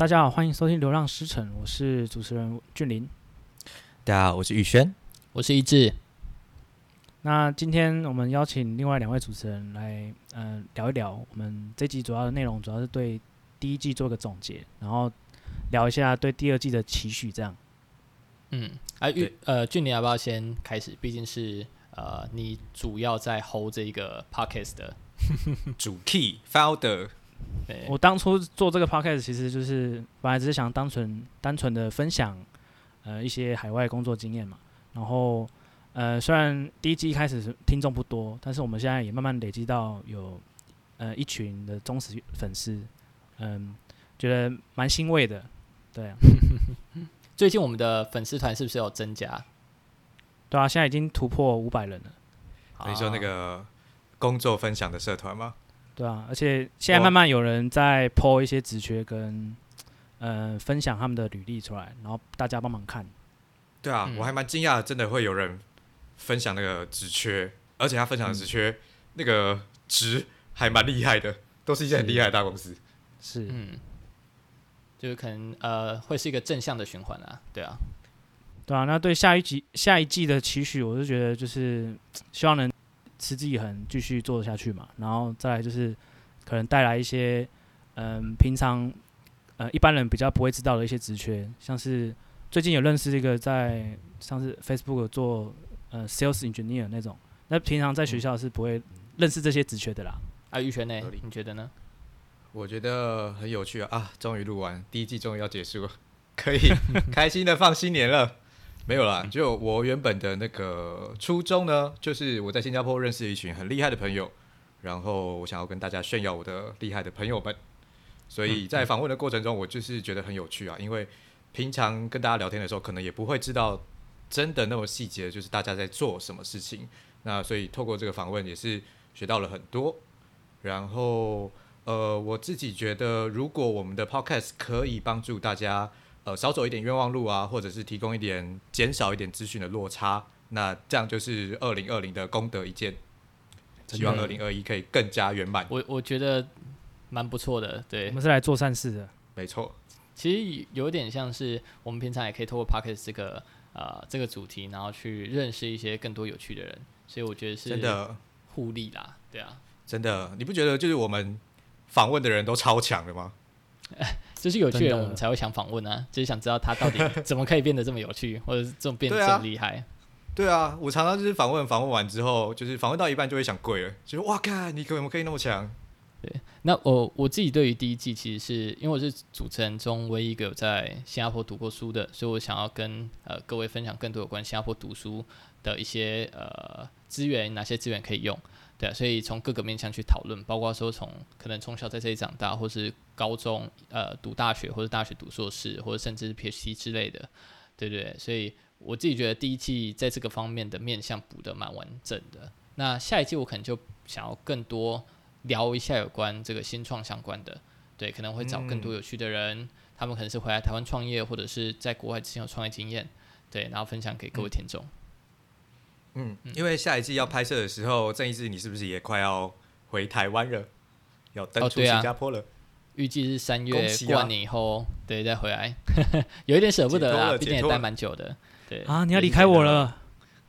大家好，欢迎收听《流浪诗城》，我是主持人俊林。大家好，我是宇轩，我是一志。那今天我们邀请另外两位主持人来，嗯、呃，聊一聊我们这集主要的内容，主要是对第一季做个总结，然后聊一下对第二季的期许，这样。嗯，哎、啊，玉呃，俊霖要不要先开始？毕竟是呃，你主要在 hold 这一个 podcast 的 主 key founder。我当初做这个 podcast 其实就是本来只是想单纯单纯的分享，呃，一些海外工作经验嘛。然后，呃，虽然第一季一开始是听众不多，但是我们现在也慢慢累积到有呃一群的忠实粉丝，嗯，觉得蛮欣慰的。对啊，最近我们的粉丝团是不是有增加？对啊，现在已经突破五百人了。你说那个工作分享的社团吗？对啊，而且现在慢慢有人在 po 一些职缺跟，呃，分享他们的履历出来，然后大家帮忙看。对啊，嗯、我还蛮惊讶，真的会有人分享那个职缺，而且他分享的职缺、嗯、那个职还蛮厉害的，都是一些很厉害的大公司。是，嗯，就是可能呃会是一个正向的循环啊，对啊，对啊，那对下一集下一季的期许，我是觉得就是 希望能。持之以恒，继续做下去嘛，然后再来就是可能带来一些嗯，平常呃一般人比较不会知道的一些职缺，像是最近有认识一个在像是 Facebook 做呃 Sales Engineer 那种，那平常在学校是不会认识这些职缺的啦。啊，玉璇呢？你觉得呢？我觉得很有趣啊！啊，终于录完第一季，终于要结束了，可以 开心的放新年了。没有啦，就我原本的那个初衷呢，就是我在新加坡认识了一群很厉害的朋友，然后我想要跟大家炫耀我的厉害的朋友们，所以在访问的过程中，我就是觉得很有趣啊，因为平常跟大家聊天的时候，可能也不会知道真的那么细节，就是大家在做什么事情。那所以透过这个访问也是学到了很多，然后呃，我自己觉得如果我们的 podcast 可以帮助大家。呃，少走一点冤枉路啊，或者是提供一点减少一点资讯的落差，那这样就是二零二零的功德一件。希望二零二一可以更加圆满。我我觉得蛮不错的，对，我们是来做善事的，没错。其实有点像是我们平常也可以透过 p o c k e t 这个呃这个主题，然后去认识一些更多有趣的人，所以我觉得是真的互利啦，对啊，真的，你不觉得就是我们访问的人都超强的吗？就是有趣的人，我们才会想访问啊，就是想知道他到底怎么可以变得这么有趣，或者是这么变得这么厉害。对啊，我常常就是访问，访问完之后，就是访问到一半就会想跪了，就是哇，靠你怎么可以那么强？对，那我我自己对于第一季，其实是因为我是主持人中唯一一个有在新加坡读过书的，所以我想要跟呃各位分享更多有关新加坡读书的一些呃资源，哪些资源可以用。对啊，所以从各个面向去讨论，包括说从可能从小在这里长大，或是高中呃读大学，或者大学读硕士，或者甚至是 PhD 之类的，对不对？所以我自己觉得第一季在这个方面的面向补得蛮完整的。那下一季我可能就想要更多聊一下有关这个新创相关的，对，可能会找更多有趣的人，嗯、他们可能是回来台湾创业，或者是在国外之前有创业经验，对，然后分享给各位听众。嗯嗯，因为下一季要拍摄的时候，郑医师，你是不是也快要回台湾了？要登出新加坡了？预计、哦啊、是三月过完年以后，对，再回来，有一点舍不得啊，毕竟也待蛮久的。对啊，你要离开我了，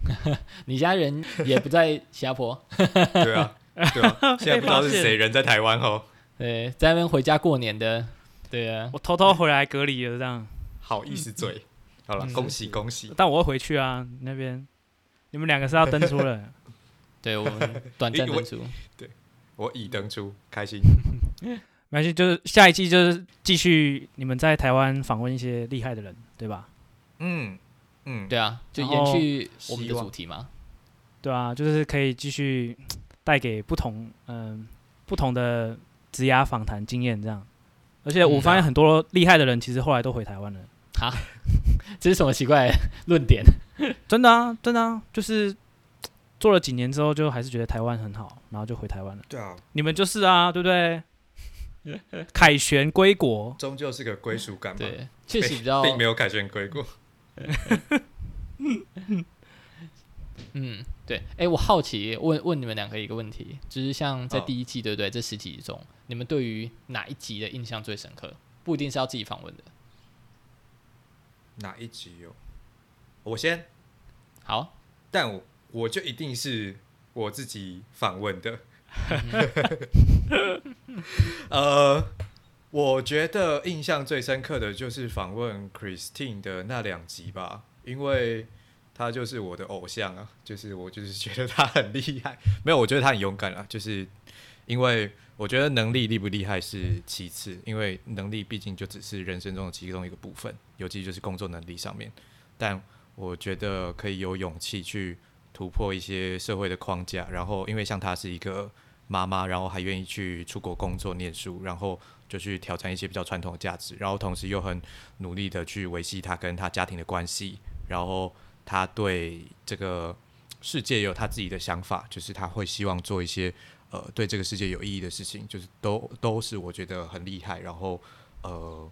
你家人也不在新加坡。对啊，对啊，现在不知道是谁人在台湾哦。对，在那边回家过年的。对啊，我偷偷回来隔离了，这样。好意思嘴，好了，恭喜恭喜！但我会回去啊，那边。你们两个是要登出了？对，我们短暂登出。对，我已登出，开心。没关系，就是下一季就是继续你们在台湾访问一些厉害的人，对吧？嗯嗯，对啊，就延续我们的主题嘛。对啊，就是可以继续带给不同嗯、呃、不同的职涯访谈经验这样。而且我发现很多厉害的人其实后来都回台湾了。哈，这是什么奇怪论点？真的啊，真的啊，就是做了几年之后，就还是觉得台湾很好，然后就回台湾了。对啊，你们就是啊，对不对？凯旋归国，终究是个归属感嘛。对，确实比较，并没有凯旋归国。嗯，对。哎、欸，我好奇问问你们两个一个问题，就是像在第一季，对不对？这十集中，你们对于哪一集的印象最深刻？不一定是要自己访问的。哪一集有？我先好，但我我就一定是我自己访问的。呃，我觉得印象最深刻的就是访问 Christine 的那两集吧，因为他就是我的偶像啊，就是我就是觉得他很厉害，没有，我觉得他很勇敢啊，就是因为我觉得能力厉不厉害是其次，因为能力毕竟就只是人生中的其中一个部分，尤其就是工作能力上面，但我觉得可以有勇气去。突破一些社会的框架，然后因为像她是一个妈妈，然后还愿意去出国工作念书，然后就去挑战一些比较传统的价值，然后同时又很努力的去维系她跟她家庭的关系，然后她对这个世界有她自己的想法，就是她会希望做一些呃对这个世界有意义的事情，就是都都是我觉得很厉害，然后呃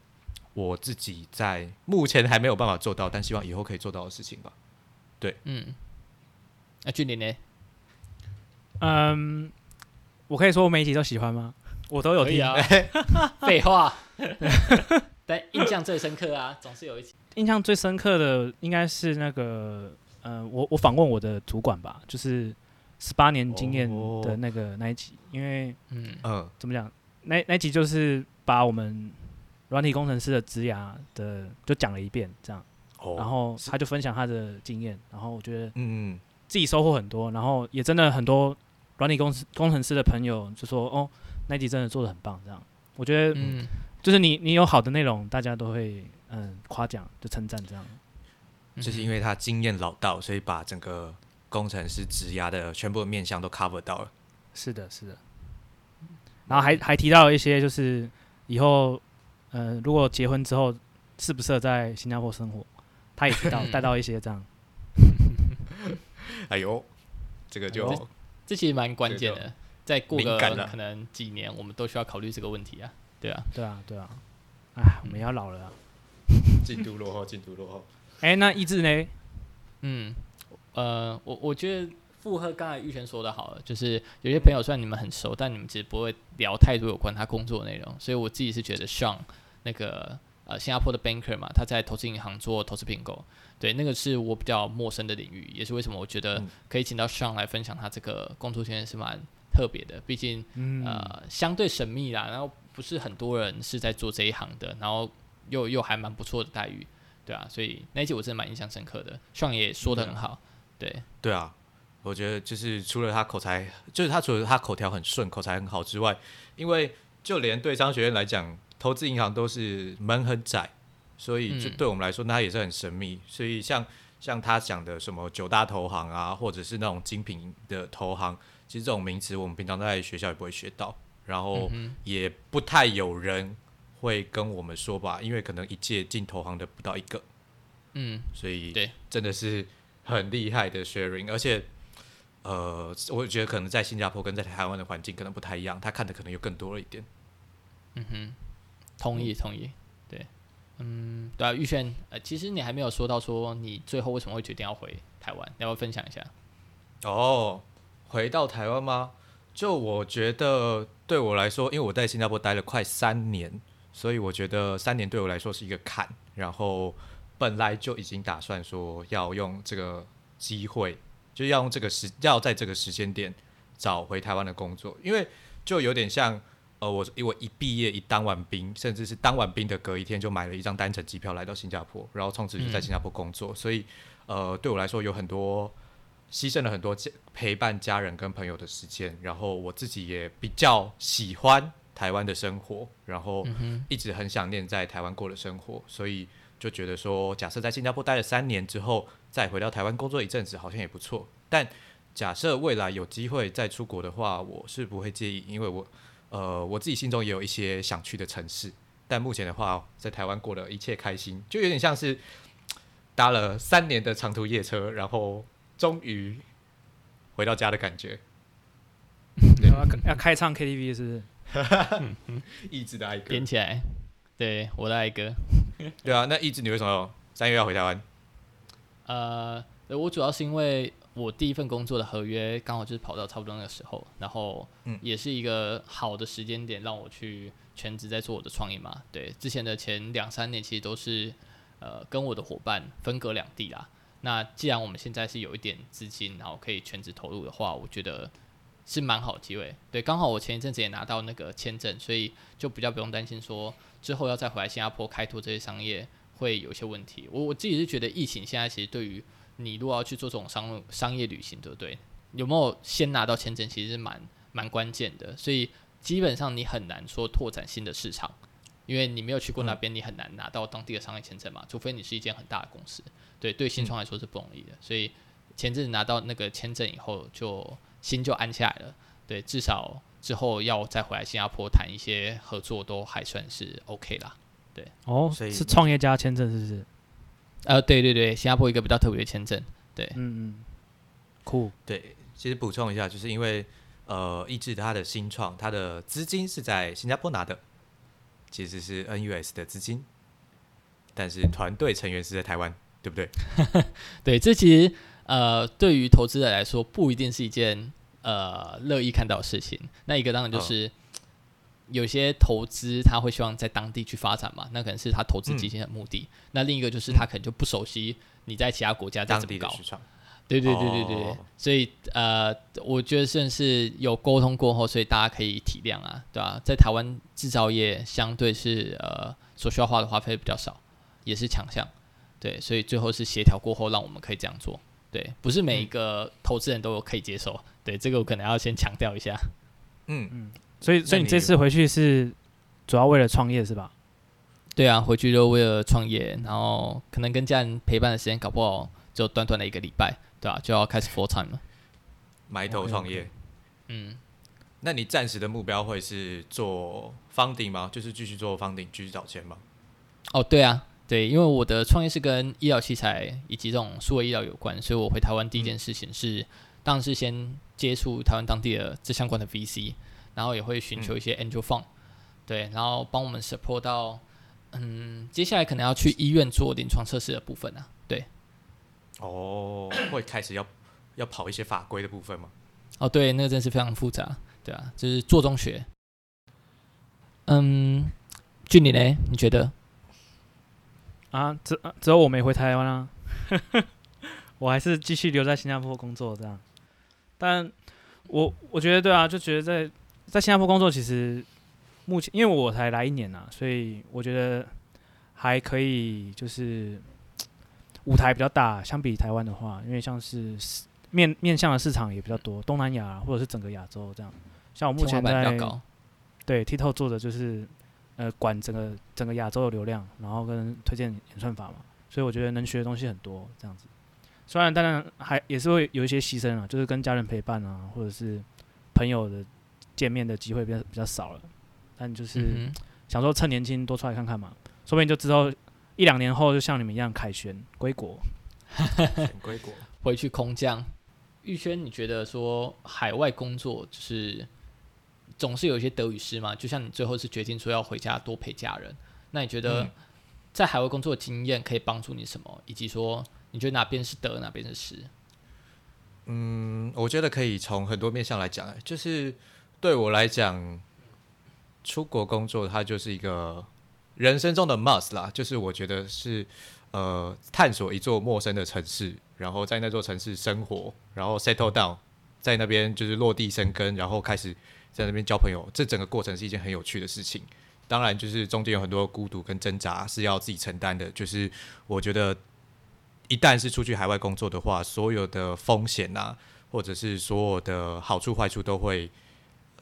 我自己在目前还没有办法做到，但希望以后可以做到的事情吧。对，嗯。那俊霖呢？嗯，我可以说我每一集都喜欢吗？我都有听啊。废话。但印象最深刻啊，总是有一集。印象最深刻的应该是那个，呃，我我访问我的主管吧，就是十八年经验的那个那一集，因为嗯嗯，怎么讲？那那集就是把我们软体工程师的职涯的就讲了一遍，这样。然后他就分享他的经验，然后我觉得嗯。自己收获很多，然后也真的很多软体工工程师的朋友就说：“哦，那集真的做的很棒。”这样，我觉得，嗯，就是你你有好的内容，大家都会嗯夸奖，就称赞这样。就是因为他经验老道，所以把整个工程师职涯的全部的面向都 cover 到了。是的，是的。然后还还提到一些，就是以后，呃，如果结婚之后适不适合在新加坡生活，他也提到 带到一些这样。哎呦，这个就这，这其实蛮关键的。再过个可能几年，我们都需要考虑这个问题啊。对啊，对啊，对啊。哎，我们要老了啊。进度落后，进度落后。哎，那意志呢？嗯，呃，我我觉得附和刚才玉璇说的好了，就是有些朋友虽然你们很熟，但你们其实不会聊太多有关他工作的内容。所以我自己是觉得，Sean 那个呃新加坡的 banker 嘛，他在投资银行做投资并购。对，那个是我比较陌生的领域，也是为什么我觉得可以请到 Sean 来分享他这个工作经验是蛮特别的。毕竟，嗯、呃，相对神秘啦，然后不是很多人是在做这一行的，然后又又还蛮不错的待遇，对啊，所以那一集我真的蛮印象深刻的。Sean 也说的很好，对，对啊，我觉得就是除了他口才，就是他除了他口条很顺，口才很好之外，因为就连对商学院来讲，投资银行都是门很窄。所以，就对我们来说，那也是很神秘。所以像，像像他讲的什么九大投行啊，或者是那种精品的投行，其实这种名词我们平常在学校也不会学到，然后也不太有人会跟我们说吧，因为可能一届进投行的不到一个。嗯，所以对，真的是很厉害的 sharing，而且，呃，我觉得可能在新加坡跟在台湾的环境可能不太一样，他看的可能又更多了一点。嗯哼，同意，同意。对嗯，对啊，玉轩，呃，其实你还没有说到说你最后为什么会决定要回台湾，你要不要分享一下？哦，回到台湾吗？就我觉得对我来说，因为我在新加坡待了快三年，所以我觉得三年对我来说是一个坎。然后本来就已经打算说要用这个机会，就要用这个时，要在这个时间点找回台湾的工作，因为就有点像。呃，我因为一毕业一当完兵，甚至是当完兵的隔一天就买了一张单程机票来到新加坡，然后从此就在新加坡工作。嗯、所以，呃，对我来说有很多牺牲了很多陪伴家人跟朋友的时间。然后我自己也比较喜欢台湾的生活，然后一直很想念在台湾过的生活，所以就觉得说，假设在新加坡待了三年之后，再回到台湾工作一阵子，好像也不错。但假设未来有机会再出国的话，我是不会介意，因为我。呃，我自己心中也有一些想去的城市，但目前的话，在台湾过得一切开心，就有点像是搭了三年的长途夜车，然后终于回到家的感觉。要要开唱 KTV 是不是？一直的爱歌，点起来，对，我的爱歌。对啊，那一直你为什么三月要回台湾？呃，我主要是因为我第一份工作的合约刚好就是跑到差不多那个时候，然后也是一个好的时间点让我去全职在做我的创业嘛。对，之前的前两三年其实都是呃跟我的伙伴分隔两地啦。那既然我们现在是有一点资金，然后可以全职投入的话，我觉得是蛮好的机会。对，刚好我前一阵子也拿到那个签证，所以就比较不用担心说之后要再回来新加坡开拓这些商业会有一些问题。我我自己是觉得疫情现在其实对于你如果要去做这种商商业旅行，对不对？有没有先拿到签证，其实是蛮蛮关键的。所以基本上你很难说拓展新的市场，因为你没有去过那边，你很难拿到当地的商业签证嘛。除非你是一间很大的公司，对对，新创来说是不容易的。所以前阵子拿到那个签证以后，就心就安下来了。对，至少之后要再回来新加坡谈一些合作，都还算是 OK 啦。对，哦，所以是创业家签证是不是？呃，对对对，新加坡一个比较特别的签证，对，嗯嗯，酷，对，其实补充一下，就是因为呃，一志他的新创，他的资金是在新加坡拿的，其实是 NUS 的资金，但是团队成员是在台湾，对不对？对，这其实呃，对于投资者来说，不一定是一件呃乐意看到的事情。那一个当然就是。哦有些投资他会希望在当地去发展嘛，那可能是他投资基金的目的。嗯、那另一个就是他可能就不熟悉你在其他国家在怎么搞。对对对对对，哦、所以呃，我觉得算是有沟通过后，所以大家可以体谅啊，对吧、啊？在台湾制造业相对是呃所需要花的花费比较少，也是强项。对，所以最后是协调过后让我们可以这样做。对，不是每一个投资人都可以接受。嗯、对，这个我可能要先强调一下。嗯嗯。所以，所以你这次回去是主要为了创业是吧？对啊，回去就为了创业，然后可能跟家人陪伴的时间搞不好就短短的一个礼拜，对吧、啊？就要开始 full time 了，埋头创业。嗯，那你暂时的目标会是做 funding 吗？就是继续做 funding，继续找钱吗？哦，对啊，对，因为我的创业是跟医疗器材以及这种数位医疗有关，所以我回台湾第一件事情是，嗯、当然是先接触台湾当地的这相关的 VC。然后也会寻求一些 angel fund，、嗯、对，然后帮我们 support 到，嗯，接下来可能要去医院做临床测试的部分啊，对。哦，会开始要要跑一些法规的部分吗？哦，对，那个真是非常复杂，对啊，就是做中学。嗯，俊你呢？你觉得？啊，只只有我没回台湾啊，我还是继续留在新加坡工作这样。但我我觉得对啊，就觉得在。在新加坡工作，其实目前因为我才来一年呐、啊，所以我觉得还可以，就是 舞台比较大，相比台湾的话，因为像是面面向的市场也比较多，东南亚或者是整个亚洲这样。像我目前在对 TikTok 做的就是呃管整个整个亚洲的流量，然后跟推荐演算法嘛，所以我觉得能学的东西很多这样子。虽然当然还也是会有一些牺牲啊，就是跟家人陪伴啊，或者是朋友的。见面的机会比较比较少了，但就是想说趁年轻多出来看看嘛，说不定就之后一两年后就像你们一样凯旋归国，归 国回去空降。玉轩，你觉得说海外工作就是总是有一些得与失嘛？就像你最后是决定说要回家多陪家人，那你觉得在海外工作的经验可以帮助你什么？以及说你觉得哪边是得，哪边是失？嗯，我觉得可以从很多面向来讲，就是。对我来讲，出国工作它就是一个人生中的 must 啦。就是我觉得是呃探索一座陌生的城市，然后在那座城市生活，然后 settle down，在那边就是落地生根，然后开始在那边交朋友。这整个过程是一件很有趣的事情。当然，就是中间有很多孤独跟挣扎是要自己承担的。就是我觉得一旦是出去海外工作的话，所有的风险啊，或者是所有的好处坏处都会。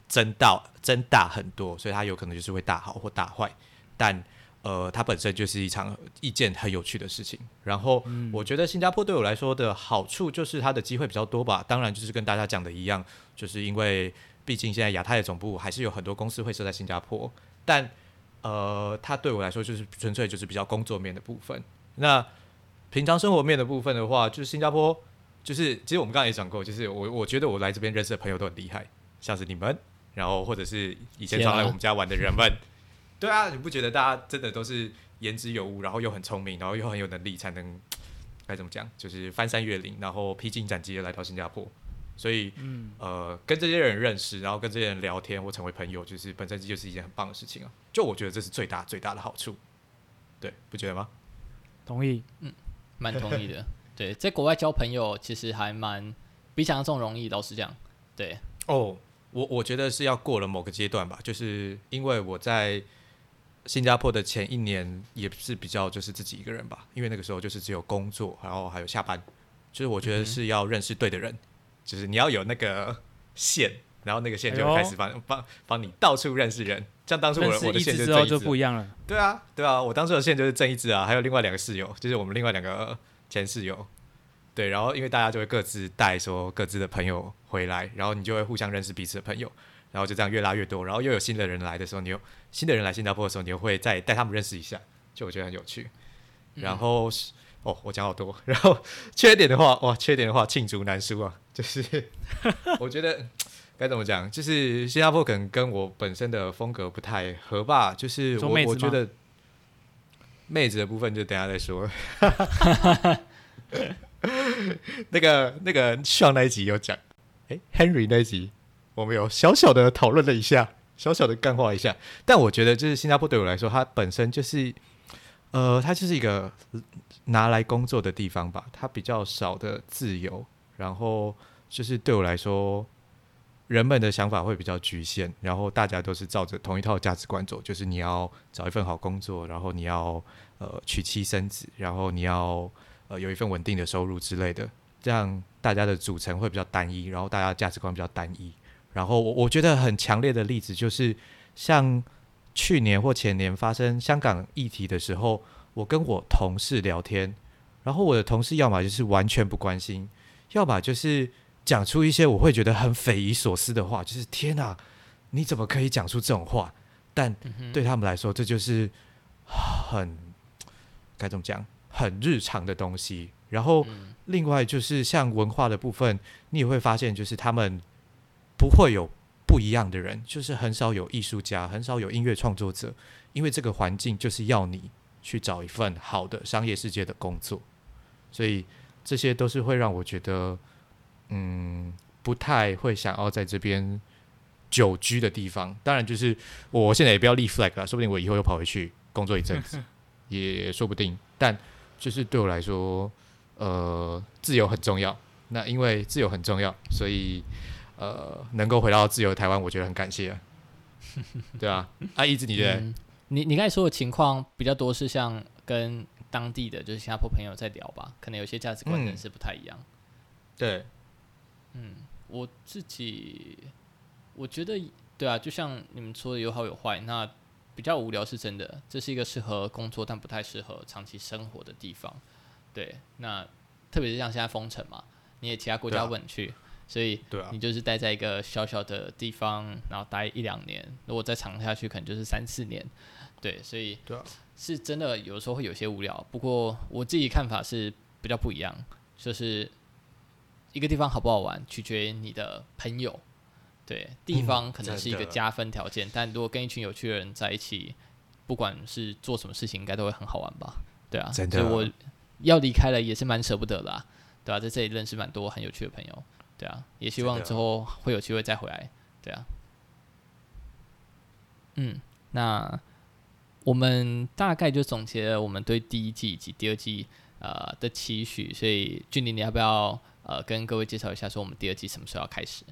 增到增大很多，所以它有可能就是会大好或大坏，但呃，它本身就是一场一件很有趣的事情。然后，我觉得新加坡对我来说的好处就是它的机会比较多吧。当然，就是跟大家讲的一样，就是因为毕竟现在亚太的总部还是有很多公司会设在新加坡，但呃，它对我来说就是纯粹就是比较工作面的部分。那平常生活面的部分的话，就是新加坡就是其实我们刚才也讲过，就是我我觉得我来这边认识的朋友都很厉害，像是你们。然后，或者是以前常来我们家玩的人们，对啊，你不觉得大家真的都是言之有物，然后又很聪明，然后又很有能力，才能 该怎么讲，就是翻山越岭，然后披荆斩棘的来到新加坡。所以，嗯，呃，跟这些人认识，然后跟这些人聊天或成为朋友，就是本身就是一件很棒的事情啊。就我觉得这是最大最大的好处，对，不觉得吗？同意，嗯，蛮同意的。对，在国外交朋友其实还蛮比想象中容易，老实讲。对，哦，我我觉得是要过了某个阶段吧，就是因为我在新加坡的前一年也是比较就是自己一个人吧，因为那个时候就是只有工作，然后还有下班，就是我觉得是要认识对的人。嗯就是你要有那个线，然后那个线就开始帮帮帮你到处认识人。像当初我的我的线就就不一样了。对啊，对啊，我当初的线就是正一志啊，还有另外两个室友，就是我们另外两个前室友。对，然后因为大家就会各自带说各自的朋友回来，然后你就会互相认识彼此的朋友，然后就这样越拉越多，然后又有新的人来的时候，你又新的人来新加坡的时候，你又会再带他们认识一下，就我觉得很有趣。然后。嗯哦，我讲好多，然后缺点的话，哇，缺点的话罄竹难书啊，就是 我觉得该怎么讲，就是新加坡可能跟我本身的风格不太合吧，就是我我觉得妹子的部分就等下再说。那个那个上那一集有讲，哎，Henry 那一集我们有小小的讨论了一下，小小的干化一下，但我觉得就是新加坡对我来说，它本身就是。呃，它就是一个拿来工作的地方吧，它比较少的自由，然后就是对我来说，人们的想法会比较局限，然后大家都是照着同一套价值观走，就是你要找一份好工作，然后你要呃娶妻生子，然后你要呃有一份稳定的收入之类的，这样大家的组成会比较单一，然后大家价值观比较单一，然后我我觉得很强烈的例子就是像。去年或前年发生香港议题的时候，我跟我同事聊天，然后我的同事要么就是完全不关心，要么就是讲出一些我会觉得很匪夷所思的话，就是天哪，你怎么可以讲出这种话？但对他们来说，这就是很该怎么讲，很日常的东西。然后另外就是像文化的部分，你也会发现，就是他们不会有。不一样的人，就是很少有艺术家，很少有音乐创作者，因为这个环境就是要你去找一份好的商业世界的工作，所以这些都是会让我觉得，嗯，不太会想要在这边久居的地方。当然，就是我现在也不要立 flag 了，说不定我以后又跑回去工作一阵子，也说不定。但就是对我来说，呃，自由很重要。那因为自由很重要，所以。呃，能够回到自由的台湾，我觉得很感谢。对啊，阿一直你觉得？你你刚才说的情况比较多是像跟当地的就是新加坡朋友在聊吧，可能有些价值观念是不太一样。嗯、对，嗯，我自己我觉得对啊，就像你们说的有好有坏，那比较无聊是真的，这是一个适合工作但不太适合长期生活的地方。对，那特别是像现在封城嘛，你也其他国家不能去。所以，你就是待在一个小小的地方，然后待一两年。如果再长下去，可能就是三四年。对，所以是真的有时候会有些无聊。不过我自己看法是比较不一样，就是一个地方好不好玩，取决于你的朋友。对，地方可能是一个加分条件，但如果跟一群有趣的人在一起，不管是做什么事情，应该都会很好玩吧？对啊，所以我要离开了也是蛮舍不得的，对啊，在这里认识蛮多很有趣的朋友。对啊，也希望之后会有机会再回来。对啊，嗯，那我们大概就总结了我们对第一季以及第二季呃的期许。所以俊霖，你要不要呃跟各位介绍一下，说我们第二季什么时候要开始？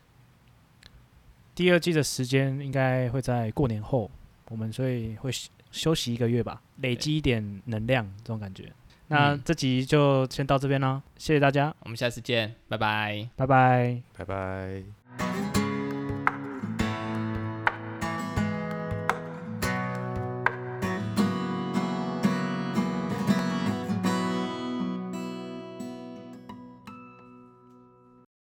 第二季的时间应该会在过年后，我们所以会休息一个月吧，累积一点能量这种感觉。那这集就先到这边了，谢谢大家，我们下次见，拜拜，拜拜，拜拜。